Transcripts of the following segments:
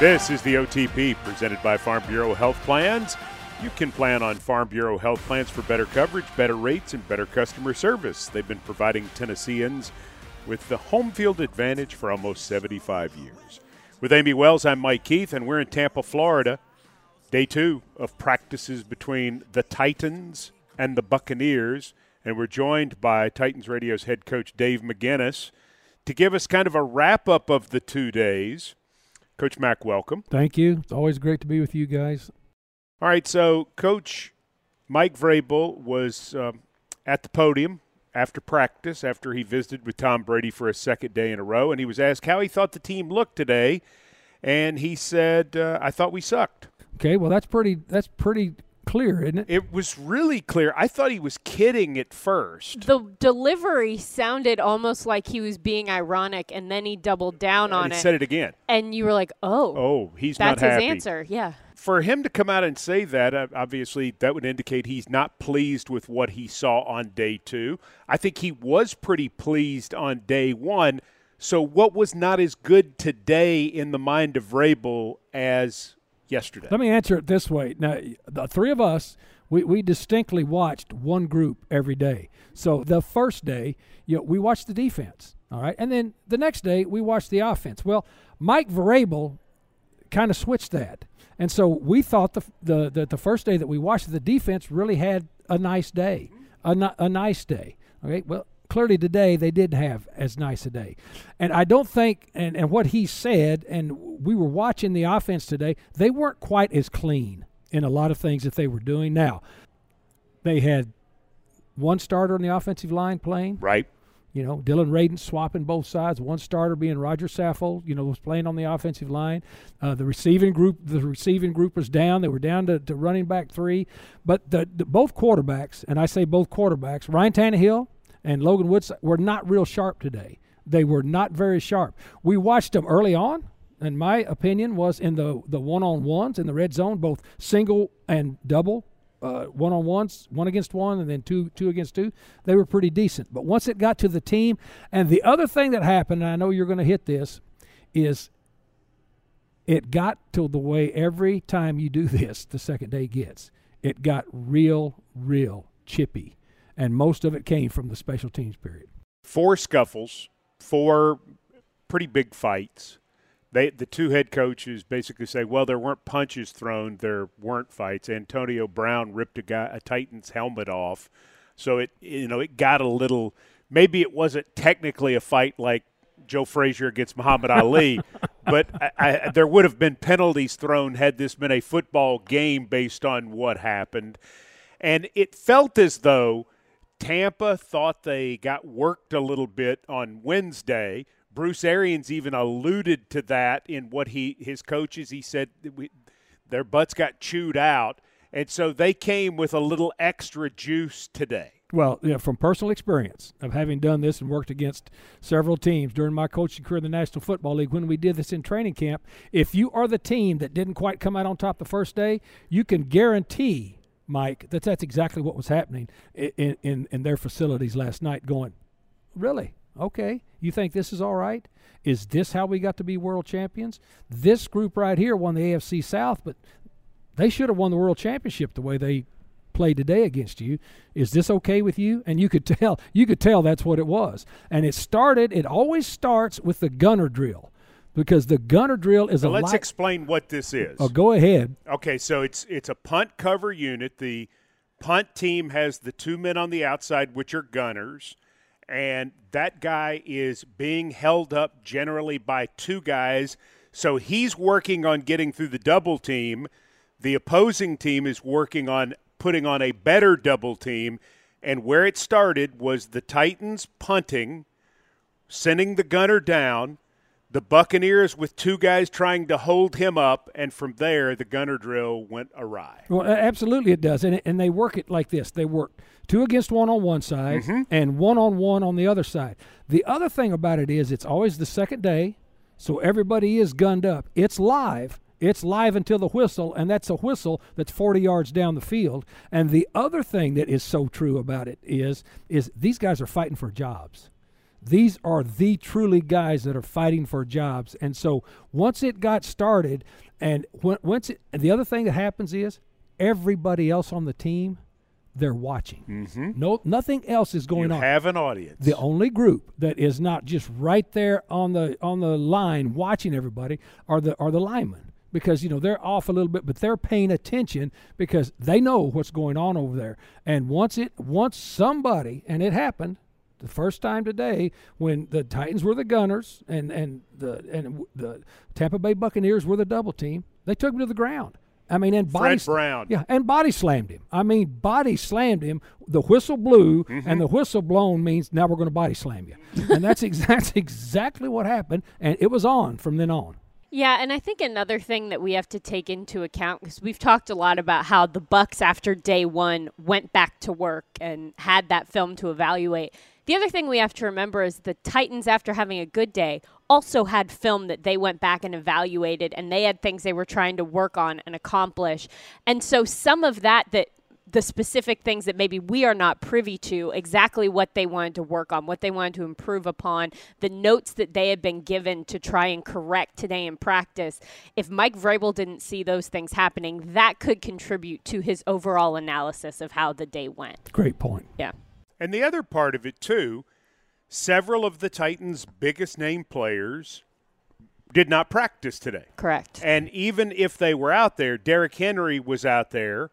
This is the OTP presented by Farm Bureau Health Plans. You can plan on Farm Bureau Health Plans for better coverage, better rates, and better customer service. They've been providing Tennesseans with the home field advantage for almost 75 years. With Amie Wells, I'm Mike Keith, and we're in Tampa, Florida. Day two of practices between the Titans and the Buccaneers. And we're joined by Titans Radio's head coach, Dave McGinnis, to give us kind of a wrap up of the two days. Coach Mack, welcome. Thank you. It's always great to be with you guys. All right, so Coach Mike Vrabel was um, at the podium after practice, after he visited with Tom Brady for a second day in a row, and he was asked how he thought the team looked today, and he said, uh, "I thought we sucked." Okay, well that's pretty that's pretty clear, isn't it? It was really clear. I thought he was kidding at first. The delivery sounded almost like he was being ironic, and then he doubled down and on he it. said it again. and you were like, "Oh, Oh, he's that's not his answer." Yeah. For him to come out and say that, uh, obviously, that would indicate he's not pleased with what he saw on day two. I think he was pretty pleased on day one. So, what was not as good today in the mind of Vrabel as yesterday? Let me answer it this way. Now, the three of us, we, we distinctly watched one group every day. So the first day, you know, we watched the defense, all right, and then the next day we watched the offense. Well, Mike Vrabel kind of switched that, and so we thought the the the, the first day that we watched the defense really had a nice day, a, a nice day. Okay, well. Clearly, today they didn't have as nice a day. And I don't think, and, and what he said, and we were watching the offense today, they weren't quite as clean in a lot of things that they were doing. Now, they had one starter on the offensive line playing. right? You know, Dillon Radunz swapping both sides. One starter being Roger Saffold, you know, was playing on the offensive line. Uh, the receiving group, the receiving group was down. They were down to, to running back three. But the, the both quarterbacks, and I say both quarterbacks, Ryan Tannehill and Logan Woods were not real sharp today. They were not very sharp. We watched them early on, and my opinion was in the the one on ones in the red zone, both single and double uh, one on ones, one against one, and then two two against two. They were pretty decent. But once it got to the team, and the other thing that happened, and I know you're going to hit this, is it got to the way every time you do this, the second day gets. It got real, real chippy, and most of it came from the special teams period. Four scuffles, four pretty big fights. They, the two head coaches basically say, well, there weren't punches thrown, there weren't fights. Antonio Brown ripped a guy, a Titan's helmet off, so it, you know, it got a little. Maybe it wasn't technically a fight like Joe Frazier against Muhammad Ali, but I, I, there would have been penalties thrown had this been a football game based on what happened, and it felt as though Tampa thought they got worked a little bit on Wednesday. Bruce Arians even alluded to that in what he his coaches. He said we, their butts got chewed out, and so they came with a little extra juice today. Well, from personal experience of having done this and worked against several teams during my coaching career in the National Football League, when we did this in training camp, if you are the team that didn't quite come out on top the first day, you can guarantee, Mike, that that's exactly what was happening in, in, in their facilities last night. Going, really? Okay. You think this is all right? Is this how we got to be world champions? This group right here won the AFC South, but they should have won the world championship the way they played today against you. Is this okay with you? And you could tell, you could tell that's what it was. And it started, it always starts with the gunner drill because the gunner drill is a let's li- explain what this is. Oh, go ahead. Okay, so it's it's a punt cover unit. The punt team has the two men on the outside, which are gunners, and that guy is being held up generally by two guys. So he's working on getting through the double team. The opposing team is working on putting on a better double team. And where it started was the Titans punting, sending the gunner down, the Buccaneers with two guys trying to hold him up, and from there the gunner drill went awry. Well, absolutely it does, and and they work it like this: they work two against one on one side mm-hmm. and one on one on the other side. The other thing about it is it's always the second day, so everybody is gunned up. It's live, It's live until the whistle, and that's a whistle that's 40 yards down the field. And the other thing that is so true about it is, is these guys are fighting for jobs. These are the truly guys that are fighting for jobs. And so once it got started, and when, once it, and the other thing that happens is everybody else on the team, they're watching. Mm-hmm. No, nothing else is going you on. have an audience. The only group that is not just right there on the on the line watching everybody are the are the linemen because you know they're off a little bit, but they're paying attention because they know what's going on over there. And once it once somebody and it happened the first time today when the Titans were the Gunners and and the and the Tampa Bay Buccaneers were the double team, they took him to the ground. I mean, and body Fred Brown. yeah, and body slammed him. I mean, body slammed him. The whistle blew, Mm-hmm. and the whistle blown means now we're going to body slam you. and that's exactly exactly what happened. And it was on from then on. Yeah, and I think another thing that we have to take into account because we've talked a lot about how the Bucks after day one went back to work and had that film to evaluate. The other thing we have to remember is the Titans, after having a good day, also had film that they went back and evaluated, and they had things they were trying to work on and accomplish. And so some of that that the specific things that maybe we are not privy to, exactly what they wanted to work on, what they wanted to improve upon, the notes that they had been given to try and correct today in practice. If Mike Vrabel didn't see those things happening, that could contribute to his overall analysis of how the day went. Great point. Yeah. And the other part of it, too, several of the Titans' biggest name players did not practice today. Correct. And even if they were out there, Derrick Henry was out there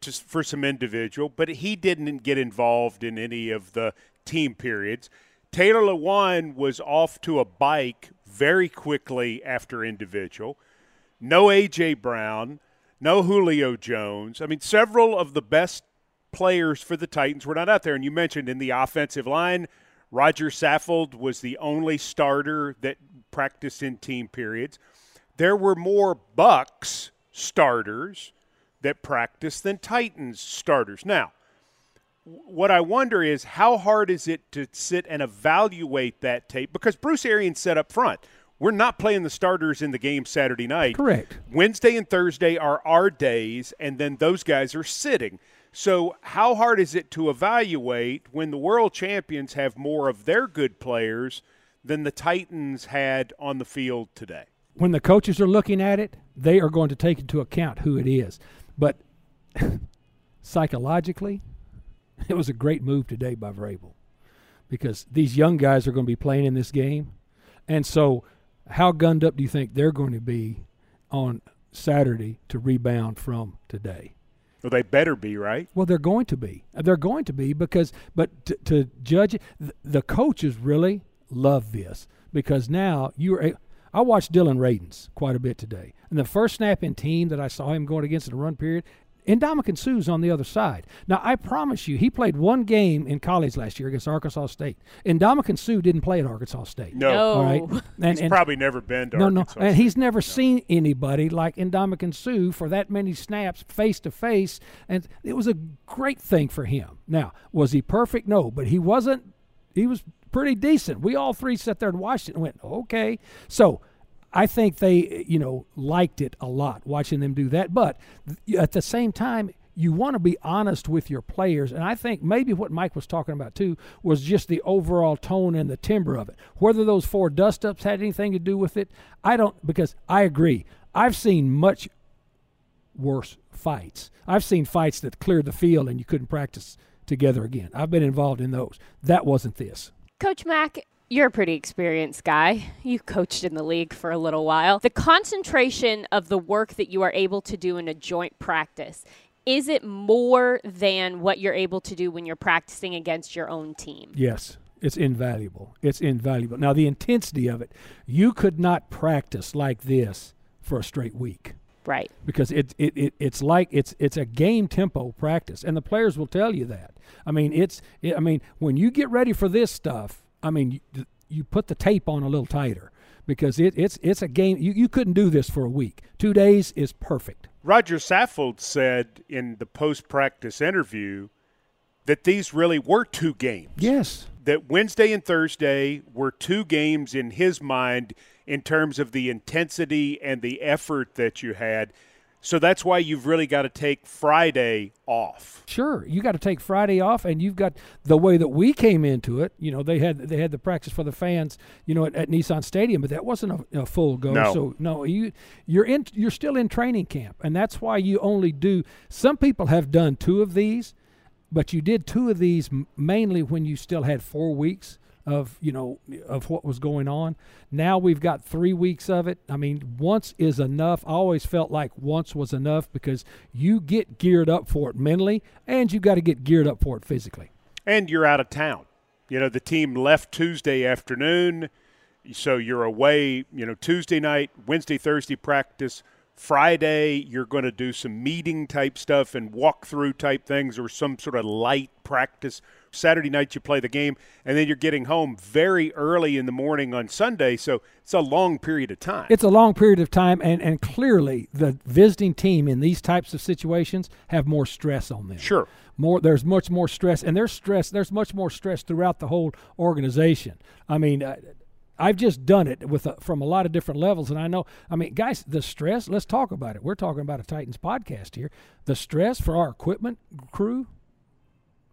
just for some individual, but he didn't get involved in any of the team periods. Taylor Lewan was off to a bike very quickly after individual. No A.J. Brown, no Julio Jones. I mean, several of the best players for the Titans were not out there. And you mentioned in the offensive line, Roger Saffold was the only starter that practiced in team periods. There were more Bucks starters that practiced than Titans starters. Now, what I wonder is how hard is it to sit and evaluate that tape? Because Bruce Arians said up front, we're not playing the starters in the game Saturday night. Correct. Wednesday and Thursday are our days, and then those guys are sitting. So, how hard is it to evaluate when the world champions have more of their good players than the Titans had on the field today? When the coaches are looking at it, they are going to take into account who it is. But psychologically, it was a great move today by Vrabel because these young guys are going to be playing in this game. And so, how gunned up do you think they're going to be on Saturday to rebound from today? Well, they better be, right? Well, they're going to be. They're going to be because, but to, to judge it, th- the coaches really love this because now you're. A, I watched Dillon Radunz quite a bit today, and the first snap in team that I saw him going against in the run period, Ndamukong Suh's on the other side. Now, I promise you, he played one game in college last year against Arkansas State. Ndamukong Suh didn't play at Arkansas State. No. All right, and, He's probably never been to no, Arkansas no, and State. he's never seen anybody like Ndamukong Suh for that many snaps face to face, and it was a great thing for him. Now, was he perfect? No, but he wasn't. He was pretty decent. We all three sat there and watched it and went, okay. So, I think they, you know, liked it a lot watching them do that. But at the same time, you want to be honest with your players. And I think maybe what Mike was talking about too was just the overall tone and the timbre of it. Whether those four dust ups had anything to do with it, I don't, because I agree. I've seen much worse fights. I've seen fights that cleared the field and you couldn't practice together again. I've been involved in those. That wasn't this. Coach Mack, you're a pretty experienced guy. You coached in the league for a little while. The concentration of the work that you are able to do in a joint practice, is it more than what you're able to do when you're practicing against your own team? Yes, it's invaluable. It's invaluable. Now, the intensity of it, you could not practice like this for a straight week Right. because it, it, it it's like it's it's a game tempo practice, and the players will tell you that. I mean, it's it, I mean when you get ready for this stuff, I mean you, you put the tape on a little tighter because it, it's it's a game. You, you couldn't do this for a week. Two days is perfect. Roger Saffold said in the post practice interview that these really were two games. Yes. That Wednesday and Thursday were two games in his mind in terms of the intensity and the effort that you had. So that's why you've really got to take Friday off. Sure, you got to take Friday off, and you've got the way that we came into it. You know, they had they had the practice for the fans, you know, at, at Nissan Stadium, but that wasn't a, a full go. No. So no, you you're in you're still in training camp, and that's why you only do. Some people have done two of these, but you did two of these mainly when you still had four weeks of you know of what was going on. Now we've got three weeks of it. I mean, once is enough. I always felt like once was enough because you get geared up for it mentally, and you've got to get geared up for it physically. And you're out of town. You know, the team left Tuesday afternoon, so you're away, you know, Tuesday night, Wednesday, Thursday practice. Friday, you're going to do some meeting type stuff and walkthrough type things or some sort of light practice. Saturday night, you play the game, and then you're getting home very early in the morning on Sunday. So it's a long period of time. It's a long period of time, and, and clearly the visiting team in these types of situations have more stress on them. Sure. More, there's much more stress, and there's stress. There's much more stress throughout the whole organization. I mean, uh, I've just done it with a, from a lot of different levels, and I know. I mean, guys, the stress. Let's talk about it. We're talking about a Titans podcast here. The stress for our equipment crew.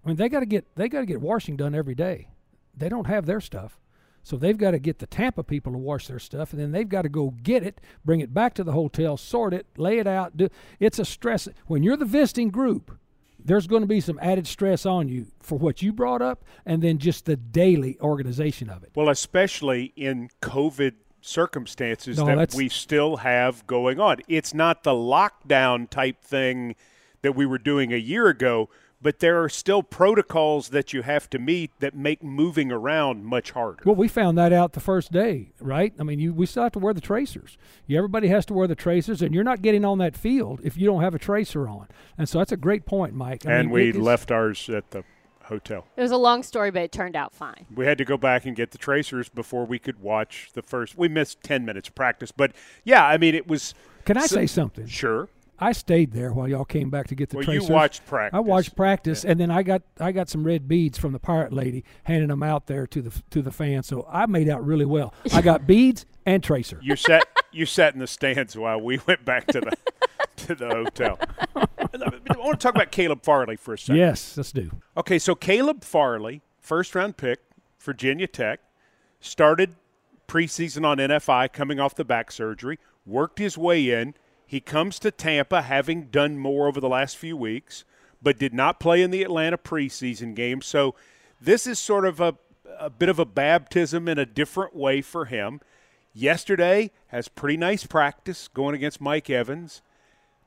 I mean, they got to get they got to get washing done every day. They don't have their stuff. So they've got to get the Tampa people to wash their stuff, and then they've got to go get it, bring it back to the hotel, sort it, lay it out. Do it's a stress when you're the visiting group. There's going to be some added stress on you for what you brought up, and then just the daily organization of it. Well, especially in COVID circumstances No, that we still have going on. It's not the lockdown type thing that we were doing a year ago, but there are still protocols that you have to meet that make moving around much harder. Well, we found that out the first day, right? I mean, you we still have to wear the tracers. You, everybody has to wear the tracers, and you're not getting on that field if you don't have a tracer on. And so that's a great point, Mike. I and mean, we it is- left ours at the hotel. It was a long story, but it turned out fine. We had to go back and get the tracers before we could watch the first. We missed 10 minutes of practice, but yeah, I mean, it was. Can I so- say something? Sure. I stayed there while y'all came back to get the Well, tracers. you watched practice. I watched practice, and then I got I got some red beads from the pirate lady, handing them out there to the to the fans. So I made out really well. I got beads and tracer. You sat you sat in the stands while we went back to the to the hotel. I want to talk about Caleb Farley for a second. Yes, let's do. Okay, so Caleb Farley, first round pick, Virginia Tech, started preseason on NFI coming off the back surgery, worked his way in. He comes to Tampa having done more over the last few weeks, but did not play in the Atlanta preseason game. So this is sort of a, a bit of a baptism in a different way for him. Yesterday has pretty nice practice going against Mike Evans.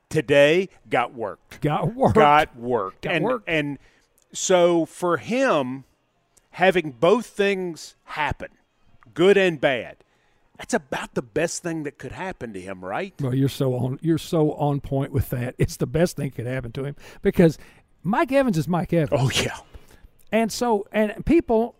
Today got worked Got work. got worked. Got and, worked. and so for him, having both things happen, good and bad, that's about the best thing that could happen to him, right? Well, you're so on you're so on point with that. It's the best thing could happen to him because Mike Evans is Mike Evans. Oh yeah. And so, and people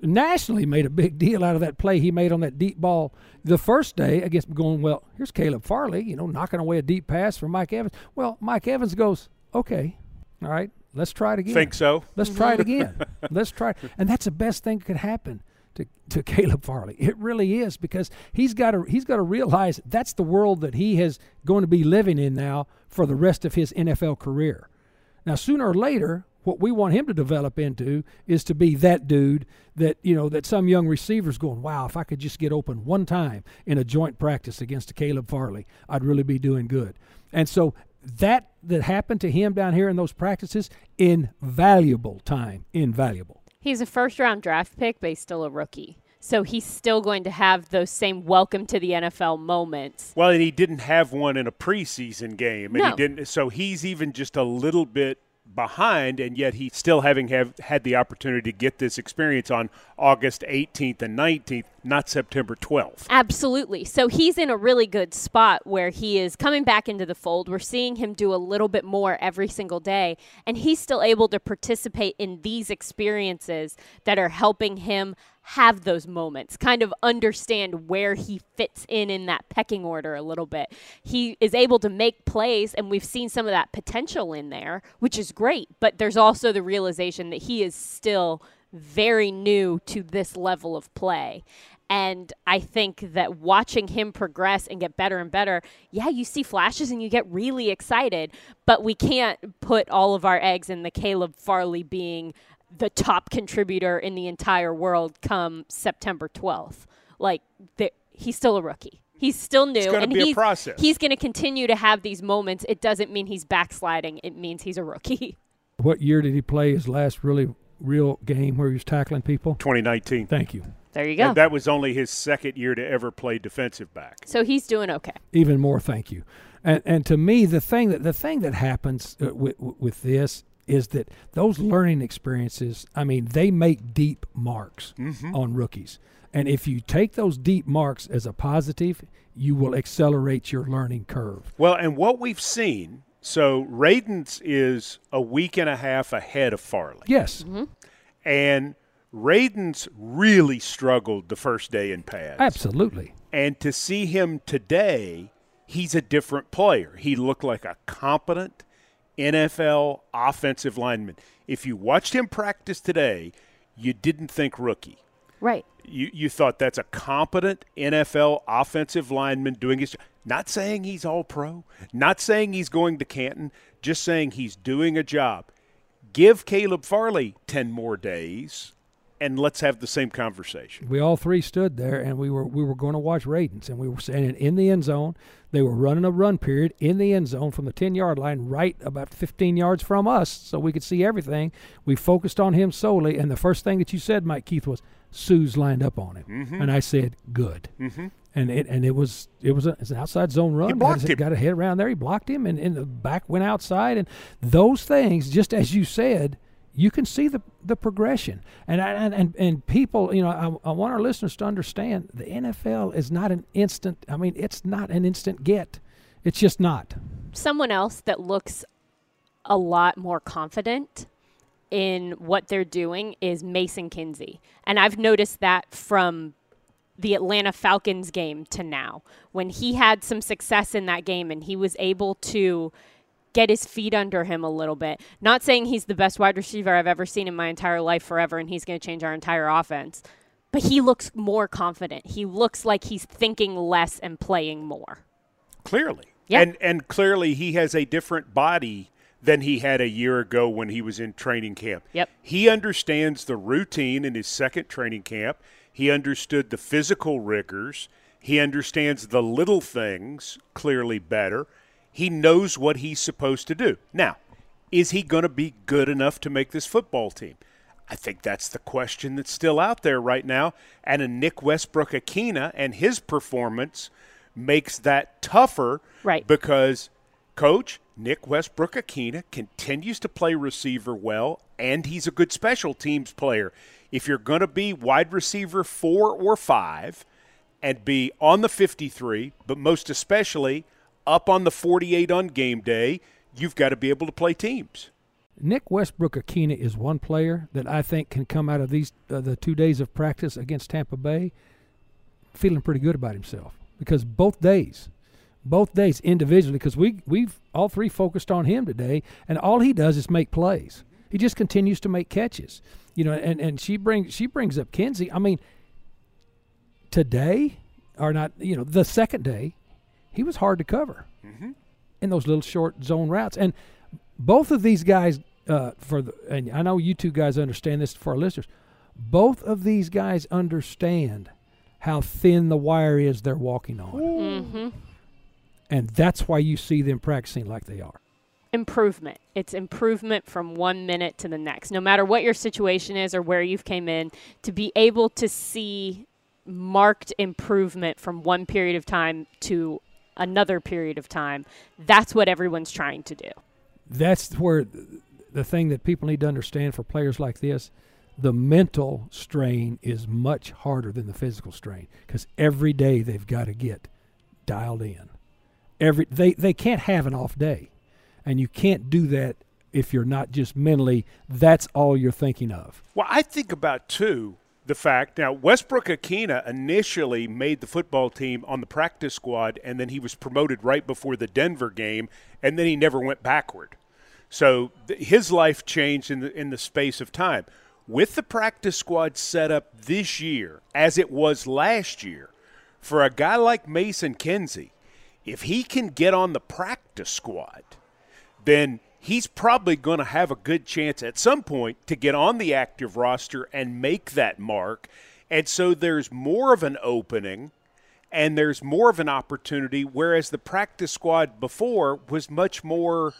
nationally made a big deal out of that play he made on that deep ball the first day against going, well, here's Caleb Farley, you know, knocking away a deep pass from Mike Evans. Well, Mike Evans goes, okay, all right, let's try it again. Think so? Let's try it again. let's try it. And that's the best thing that could happen to, to Caleb Farley. It really is because he's got to he's got to realize that's the world that he is going to be living in now for the rest of his NFL career. Now, sooner or later, what we want him to develop into is to be that dude that you know that some young receivers going, wow, if I could just get open one time in a joint practice against a Caleb Farley, I'd really be doing good. And so that that happened to him down here in those practices, invaluable time, invaluable. He's a first round draft pick, but he's still a rookie. So he's still going to have those same welcome to the NFL moments. Well, and he didn't have one in a preseason game, and No. he didn't. So he's even just a little bit behind, and yet he still having have had the opportunity to get this experience on August 18th and 19th, not September 12th. Absolutely. So he's in a really good spot where he is coming back into the fold. We're seeing him do a little bit more every single day, and he's still able to participate in these experiences that are helping him have those moments, kind of understand where he fits in in that pecking order a little bit. He is able to make plays, and we've seen some of that potential in there, which is great. But there's also the realization that he is still very new to this level of play. And I think that watching him progress and get better and better, yeah, you see flashes and you get really excited, but we can't put all of our eggs in the Caleb Farley being the top contributor in the entire world come September 12th. Like, he's still a rookie. He's still new, and he's, he's going to continue to have these moments. It doesn't mean he's backsliding. It means he's a rookie. What year did he play his last really real game where he was tackling people? 2019. Thank you. There you go. And that was only his second year to ever play defensive back. So he's doing okay. Even more, thank you. And and to me, the thing that the thing that happens uh, with with this is that those learning experiences. I mean, they make deep marks mm-hmm. on rookies. And if you take those deep marks as a positive, you will accelerate your learning curve. Well, and what we've seen so Radunz is a week and a half ahead of Farley. Yes. Mm-hmm. And Radunz really struggled the first day in pads. Absolutely. And to see him today, he's a different player. He looked like a competent NFL offensive lineman. If you watched him practice today, you didn't think rookie. Right. You you thought that's a competent NFL offensive lineman doing his job. Not saying he's all pro, not saying he's going to Canton, just saying he's doing a job. Give Caleb Farley 10 more days and let's have the same conversation. We all three stood there and we were we were going to watch Radunz and we were standing in the end zone. They were running a run period in the end zone from the 10 yard line, right about 15 yards from us, so we could see everything. We focused on him solely, and the first thing that you said, Mike Keith, was Suh's lined up on him, mm-hmm. and I said, "Good." Mm-hmm and it and it was it was, a, it was an outside zone run. He blocked got, him. got a head around there. He blocked him, and, and the back went outside. And those things, just as you said, you can see the the progression. And and, and and people, you know, I, I want our listeners to understand the NFL is not an instant. I mean, it's not an instant get. It's just not. Someone else that looks a lot more confident in what they're doing is Mason Kinsey. And I've noticed that from the Atlanta Falcons game to now, when he had some success in that game and he was able to get his feet under him a little bit. Not saying he's the best wide receiver I've ever seen in my entire life forever and he's going to change our entire offense, but he looks more confident. He looks like he's thinking less and playing more. Clearly. Yeah. And and clearly he has a different body than he had a year ago when he was in training camp. Yep. He understands the routine in his second training camp. He understood the physical rigors. He understands the little things clearly better. He knows what he's supposed to do. Now, is he going to be good enough to make this football team? I think that's the question that's still out there right now. And a Nick Westbrook-Ikhine and his performance makes that tougher. Right. Because, coach, Nick Westbrook-Ikhine continues to play receiver well, and he's a good special teams player if you're going to be wide receiver four or five and be on the 53, but most especially up on the 48 on game day, you've got to be able to play teams. Nick Westbrook-Ikhine is one player that I think can come out of these uh, the two days of practice against Tampa Bay feeling pretty good about himself because both days, both days individually, because we we've all three focused on him today, and all he does is make plays. He just continues to make catches you know, and, and she brings she brings up Kinsey. I mean, today or not, you know, the second day, he was hard to cover mm-hmm. in those little short zone routes, and both of these guys, uh, for the, and I know you two guys understand this for our listeners. Both of these guys understand how thin the wire is they're walking on, mm-hmm. and that's why you see them practicing like they are improvement. It's improvement from one minute to the next. No matter what your situation is or where you've came in, to be able to see marked improvement from one period of time to another period of time, that's what everyone's trying to do. That's where the thing that people need to understand for players like this, the mental strain is much harder than the physical strain because every day they've got to get dialed in. Every they they can't have an off day and you can't do that if you're not just mentally that's all you're thinking of. Well, I think about too the fact now Westbrook-Ikhine initially made the football team on the practice squad and then he was promoted right before the Denver game and then he never went backward. So th- his life changed in the in the space of time. with the practice squad set up this year as it was last year, for a guy like Mason Kinsey, if he can get on the practice squad, then he's probably going to have a good chance at some point to get on the active roster and make that mark. And so there's more of an opening and there's more of an opportunity, whereas the practice squad before was much more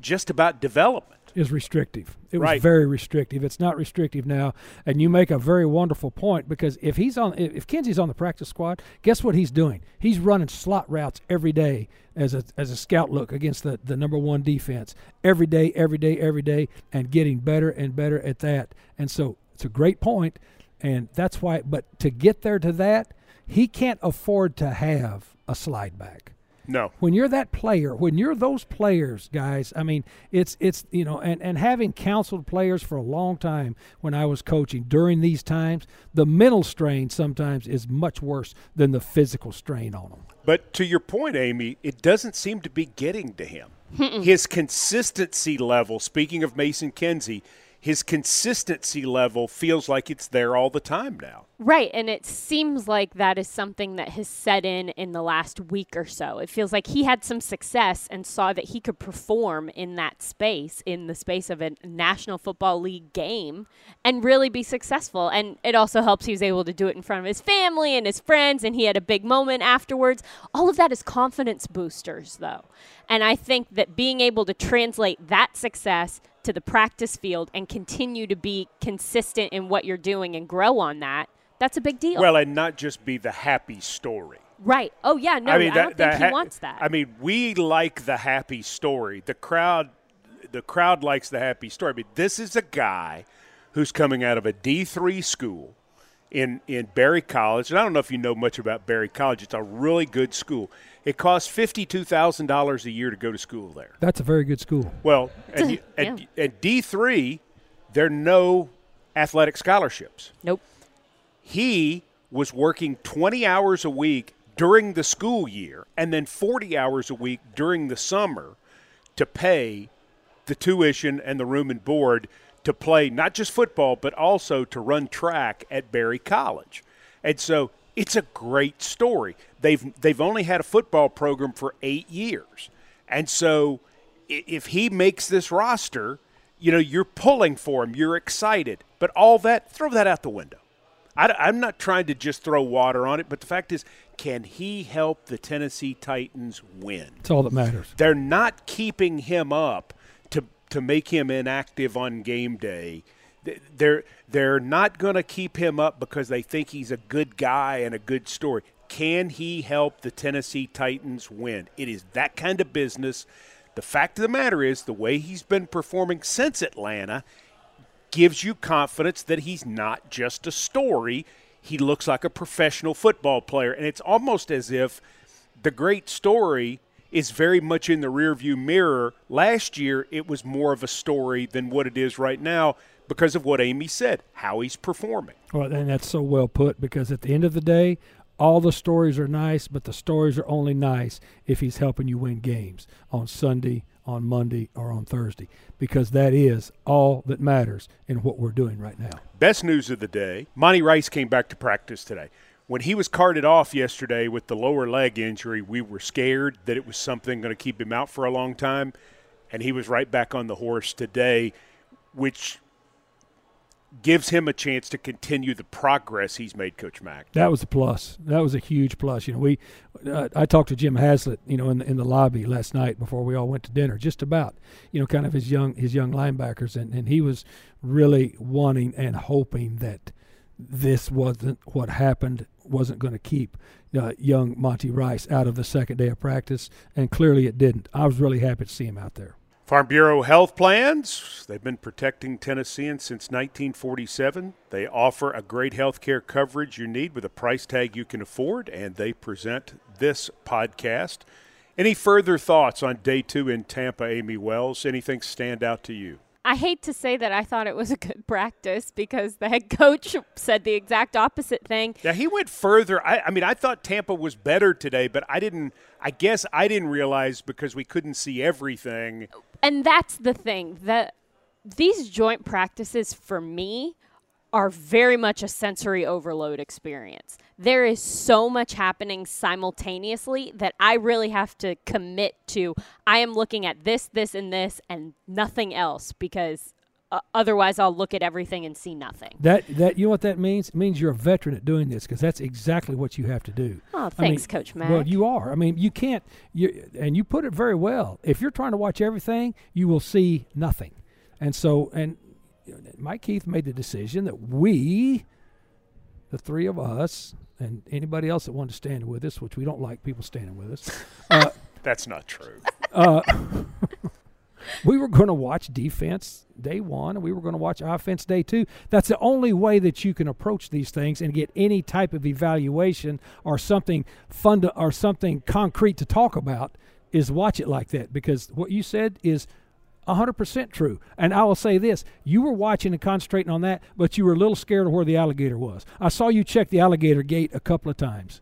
just about development is restrictive. It was very restrictive. It's not restrictive now, and you make a very wonderful point because if he's on, if Kinsey's on the practice squad, guess what he's doing? He's running slot routes every day as a as a scout look against the the number one defense every day, every day, every day, and getting better and better at that. And so it's a great point, and that's why. But to get there to that, he can't afford to have a slide back No. when you're that player, when you're those players, guys, I mean, it's it's you know, and and having counseled players for a long time when I was coaching during these times, the mental strain sometimes is much worse than the physical strain on them. But to your point, Amie, it doesn't seem to be getting to him. his consistency level, speaking of Mason Kinsey, his consistency level feels like it's there all the time now. Right, and it seems like that is something that has set in in the last week or so. It feels like he had some success and saw that he could perform in that space, in the space of a National Football League game, and really be successful. And it also helps he was able to do it in front of his family and his friends, and he had a big moment afterwards. All of that is confidence boosters, though. And I think that being able to translate that success to the practice field and continue to be consistent in what you're doing and grow on that, that's a big deal. Well, and not just be the happy story. right. Oh, yeah. No, I, mean, i don't think he ha- wants that. I mean, we like the happy story. The crowd, the crowd likes the happy story. But this is a guy who's coming out of a D three school in in Berry College, and I don't know if you know much about Berry College. It's a really good school. It costs fifty two thousand dollars a year to go to school there. That's a very good school. Well, and, you- and, and D three, there are no athletic scholarships nope. he was working 20 hours a week during the school year and then 40 hours a week during the summer to pay the tuition and the room and board to play not just football but also to run track at Berry College. And so it's a great story. They've they've only had a football program for 8 years. And so if he makes this roster, you know, you're pulling for him, you're excited. But all that throw that out the window. I, am not trying to just throw water on it, but the fact is, can he help the Tennessee Titans win? That's all that matters. They're not keeping him up to make him inactive on game day. They're they're not going to keep him up because they think he's a good guy and a good story. Can he help the Tennessee Titans win? It is that kind of business. The fact of the matter is, the way he's been performing since Atlanta, gives you confidence that he's not just a story. He looks like a professional football player. And it's almost as if the great story is very much in the rearview mirror. Last year, it was more of a story than what it is right now because of what Amie said, how he's performing. Well, and that's so well put because at the end of the day, all the stories are nice, but the stories are only nice if he's helping you win games on Sunday, on Monday, or on Thursday, because that is all that matters in what we're doing right now. Best news of the day Monty Rice came back to practice today. When he was carted off yesterday with the lower leg injury, we were scared that it was something going to keep him out for a long time. And he was right back on the horse today, which gives him a chance to continue the progress he's made, Coach Mack. That was a plus. That was a huge plus. You know, we, uh, I talked to Jim Haslett, you know, in the, in the lobby last night before we all went to dinner, just about, you know, kind of his young his young linebackers, and, and he was really wanting and hoping that this wasn't what happened, wasn't going to keep uh, young Monty Rice out of the second day of practice, and clearly it didn't. I was really happy to see him out there. Farm Bureau Health Plans, they've been protecting Tennesseans since 1947. They offer a great health care coverage you need with a price tag you can afford, and they present this podcast. Any further thoughts on day two in Tampa, Amie Wells? Anything stand out to you? I hate to say that I thought it was a good practice because the head coach said the exact opposite thing. Yeah, he went further. I, I mean, I thought Tampa was better today, but I didn't. I guess I didn't realize because we couldn't see everything. And that's the thing that these joint practices for me are very much a sensory overload experience. There is so much happening simultaneously that I really have to commit to I am looking at this, this, and this, and nothing else because uh, otherwise I'll look at everything and see nothing. That that you know what that means? It means you're a veteran at doing this because that's exactly what you have to do. Oh, I mean, thanks, Coach Mack. Well, you are. I mean, you can't. You and you put it very well. If you're trying to watch everything, you will see nothing. And so, and Mike Keith made the decision that we, the three of us, and anybody else that wanted to stand with us, which we don't like people standing with us, uh, That's not true. uh, we were going to watch defense day one and we were going to watch offense day two. That's the only way that you can approach these things and get any type of evaluation or something fun to, or something concrete to talk about is watch it like that because what you said is 100% true. And I will say this you were watching and concentrating on that, but you were a little scared of where the alligator was. I saw you check the alligator gate a couple of times.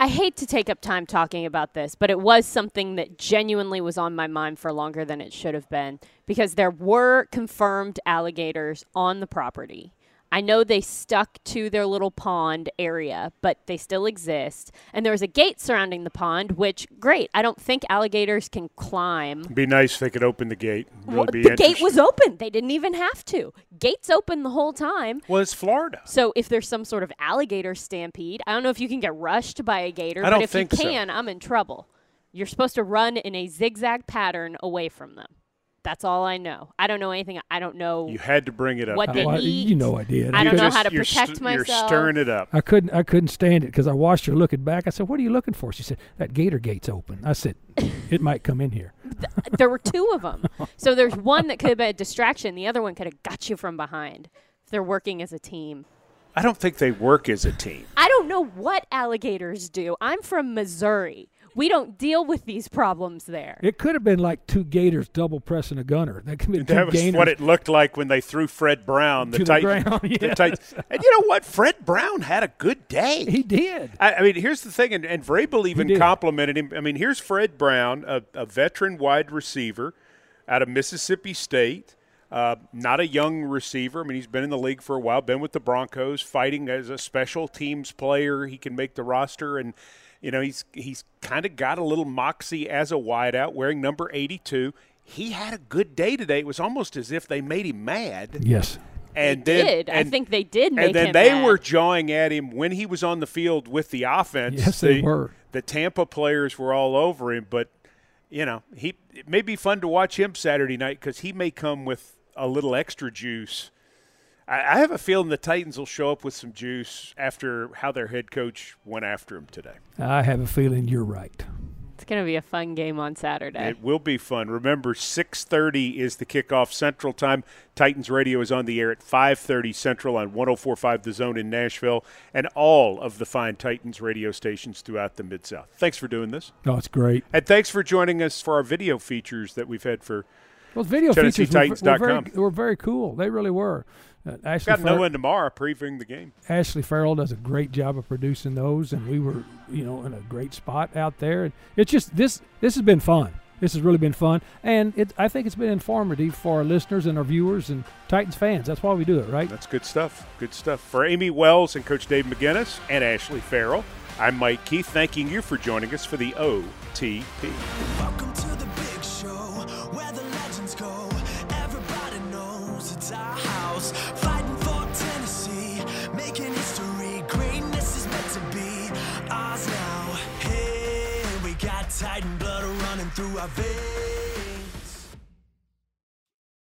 I hate to take up time talking about this, but it was something that genuinely was on my mind for longer than it should have been because there were confirmed alligators on the property. I know they stuck to their little pond area, but they still exist. And there was a gate surrounding the pond, which, great. I don't think alligators can climb. Be nice if they could open the gate. Really Well, be the gate was open. They didn't even have to. Gates open the whole time. Well, it's Florida. So if there's some sort of alligator stampede, I don't know if you can get rushed by a gator, I don't but if think you so. can, I'm in trouble. You're supposed to run in a zigzag pattern away from them. That's all I know. I don't know anything. I don't know. You had to bring it up. What I- they well, eat. you know I did. I I don't know Just- how to protect st- myself. You're stirring it up. I couldn't I couldn't stand it because I watched her looking back. I said, "What are you looking for?" She said, "That gator gate's open." I said, "It might come in here." there were two of them. So there's one that could have been a distraction. The other one could have got you from behind. If they're working as a team. I don't think they work as a team. I don't know what alligators do. I'm from Missouri. We don't deal with these problems there. It could have been like two gators double pressing a gunner. That could have been two That was gators. what it looked like when they threw Fred Brown, the To the Titan- ground, the yes. And you know what? Fred Brown had a good day. he did. I, I mean, here's the thing, and, and Vrabel even complimented him. I mean, here's Fred Brown, a, a veteran wide receiver out of Mississippi State. Uh, not a young receiver. I mean, he's been in the league for a while, been with the Broncos, fighting as a special teams player. He can make the roster, and you know he's he's kind of got a little moxie as a wideout, wearing number 82. He had a good day today. It was almost as if they made him mad. Yes. And They then, did. I think they did make and then him they mad. were jawing at him when he was on the field with the offense. Yes, they the, were. The Tampa players were all over him, but you know he it may be fun to watch him Saturday night because he may come with a little extra juice. I, I have a feeling the Titans will show up with some juice after how their head coach went after him today. I have a feeling you're right. It's going to be a fun game on Saturday. It will be fun. Remember, 6:30 is the kickoff Central Time. Titans Radio is on the air at 5:30 Central on 104.5 The Zone in Nashville, and all of the fine Titans radio stations throughout the Mid South. Thanks for doing this, No, it's great. and thanks for joining us for our video features that we've had for. Those video features were, were, very, were very cool. They really were. Uh, Ashley, Got Fer- and tomorrow previewing the game. Ashley Farrell does a great job of producing those, and we were, you know, in a great spot out there. And it's just this. This has been fun. This has really been fun, and it. I think it's been informative for our listeners and our viewers and Titans fans. That's why we do it, right? That's good stuff. Good stuff. For Amie Wells and Coach Dave McGinnis and Ashley Farrell, I'm Mike Keith, thanking you for joining us for the OTP. Welcome ours now.